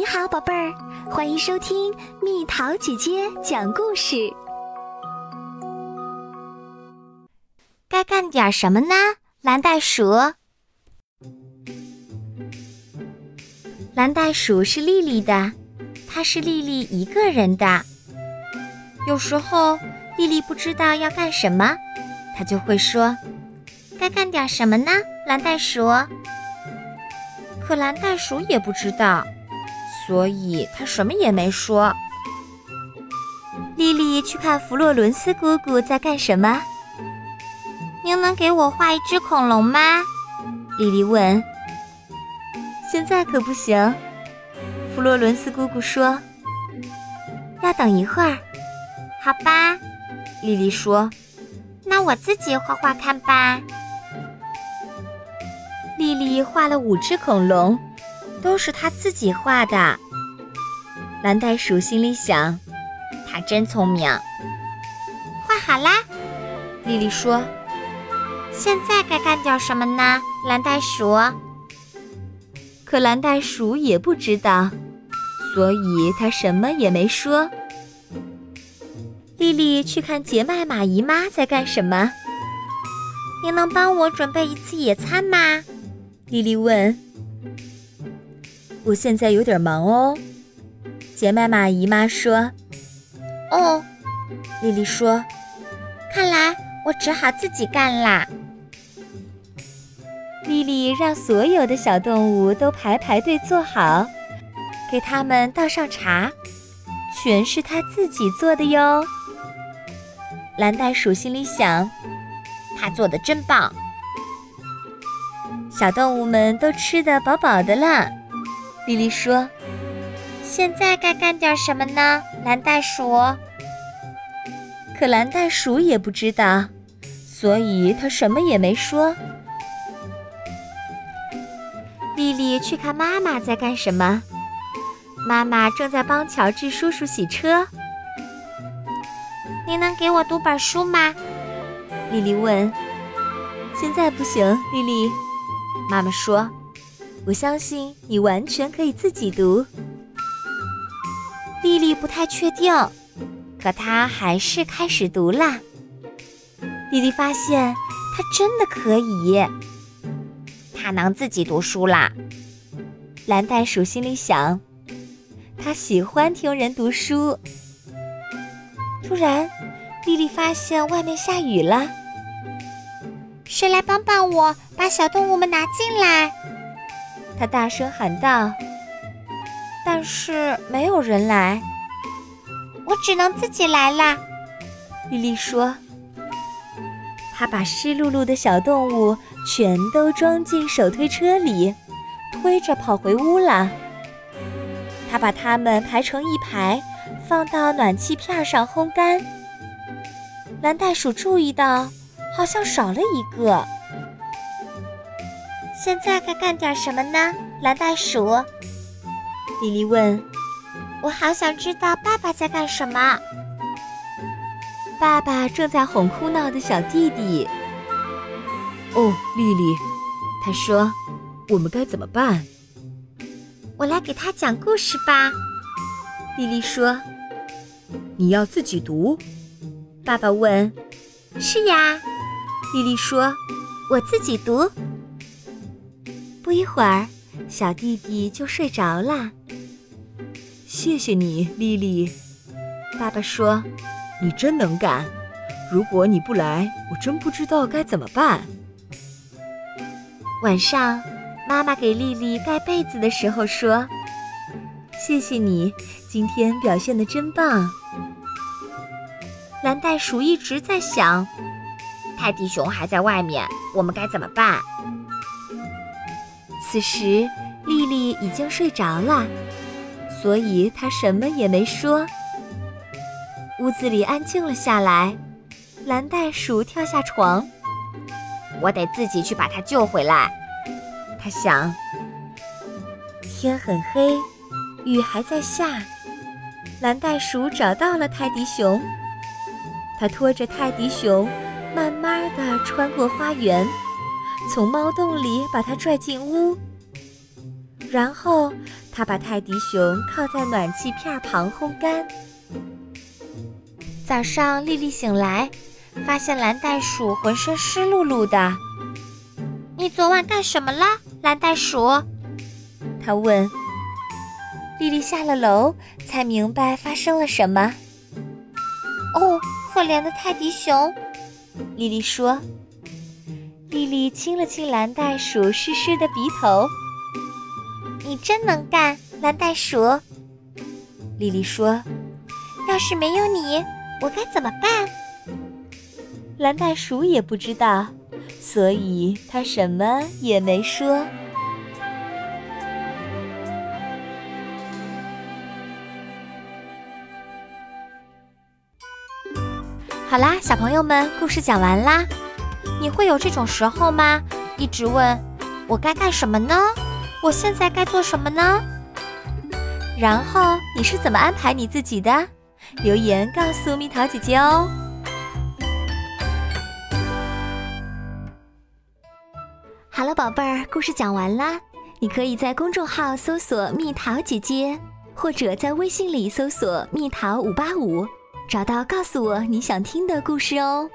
你好，宝贝儿，欢迎收听蜜桃姐姐讲故事。该干点什么呢？蓝袋鼠。蓝袋鼠是丽丽的，它是丽丽一个人的。有时候丽丽不知道要干什么，她就会说：“该干点什么呢？”蓝袋鼠。可蓝袋鼠也不知道。所以他什么也没说。丽丽去看弗洛伦斯姑姑在干什么。您能给我画一只恐龙吗？丽丽问。现在可不行，弗洛伦斯姑姑说。要等一会儿。好吧，丽丽说。那我自己画画看吧。丽丽画了五只恐龙。都是他自己画的。蓝袋鼠心里想：“他真聪明。”画好啦，丽丽说：“现在该干点什么呢？”蓝袋鼠。可蓝袋鼠也不知道，所以他什么也没说。丽丽去看杰麦玛姨妈在干什么。您能帮我准备一次野餐吗？丽丽问。我现在有点忙哦，杰麦玛姨妈说。哦，丽丽说，看来我只好自己干啦。丽丽让所有的小动物都排排队坐好，给他们倒上茶，全是她自己做的哟。蓝袋鼠心里想，她做的真棒。小动物们都吃得饱饱的了。丽丽说：“现在该干点什么呢？”蓝袋鼠。可蓝袋鼠也不知道，所以他什么也没说。丽丽去看妈妈在干什么。妈妈正在帮乔治叔叔洗车。你能给我读本书吗？丽丽问。现在不行，丽丽。妈妈说。我相信你完全可以自己读。丽丽不太确定，可她还是开始读啦。丽丽发现她真的可以，她能自己读书啦。蓝袋鼠心里想，她喜欢听人读书。突然，丽丽发现外面下雨了，谁来帮帮我，把小动物们拿进来？他大声喊道：“但是没有人来，我只能自己来啦。”丽丽说。她把湿漉漉的小动物全都装进手推车里，推着跑回屋了。她把它们排成一排，放到暖气片上烘干。蓝袋鼠注意到，好像少了一个。现在该干点什么呢？蓝袋鼠，丽丽问。我好想知道爸爸在干什么。爸爸正在哄哭闹的小弟弟。哦，丽丽，他说：“我们该怎么办？”我来给他讲故事吧。丽丽说：“你要自己读？”爸爸问。“是呀。”丽丽说：“我自己读。”不一会儿，小弟弟就睡着了。谢谢你，丽丽。爸爸说：“你真能干。如果你不来，我真不知道该怎么办。”晚上，妈妈给丽丽盖被子的时候说：“谢谢你，今天表现的真棒。”蓝袋鼠一直在想：泰迪熊还在外面，我们该怎么办？此时，丽丽已经睡着了，所以她什么也没说。屋子里安静了下来，蓝袋鼠跳下床，我得自己去把它救回来。他想。天很黑，雨还在下。蓝袋鼠找到了泰迪熊，他拖着泰迪熊，慢慢的穿过花园。从猫洞里把它拽进屋，然后他把泰迪熊靠在暖气片旁烘干。早上，丽丽醒来，发现蓝袋鼠浑身湿漉漉的。你昨晚干什么了，蓝袋鼠？他问。丽丽下了楼，才明白发生了什么。哦，可怜的泰迪熊，丽丽说。丽丽亲了亲蓝袋鼠湿湿的鼻头。你真能干，蓝袋鼠。丽丽说。要是没有你，我该怎么办？蓝袋鼠也不知道，所以他什么也没说。好啦，小朋友们，故事讲完啦。你会有这种时候吗？一直问我该干什么呢？我现在该做什么呢？然后你是怎么安排你自己的？留言告诉蜜桃姐姐哦。好了，宝贝儿，故事讲完啦。你可以在公众号搜索“蜜桃姐姐”，或者在微信里搜索“蜜桃五八五”。找到，告诉我你想听的故事哦。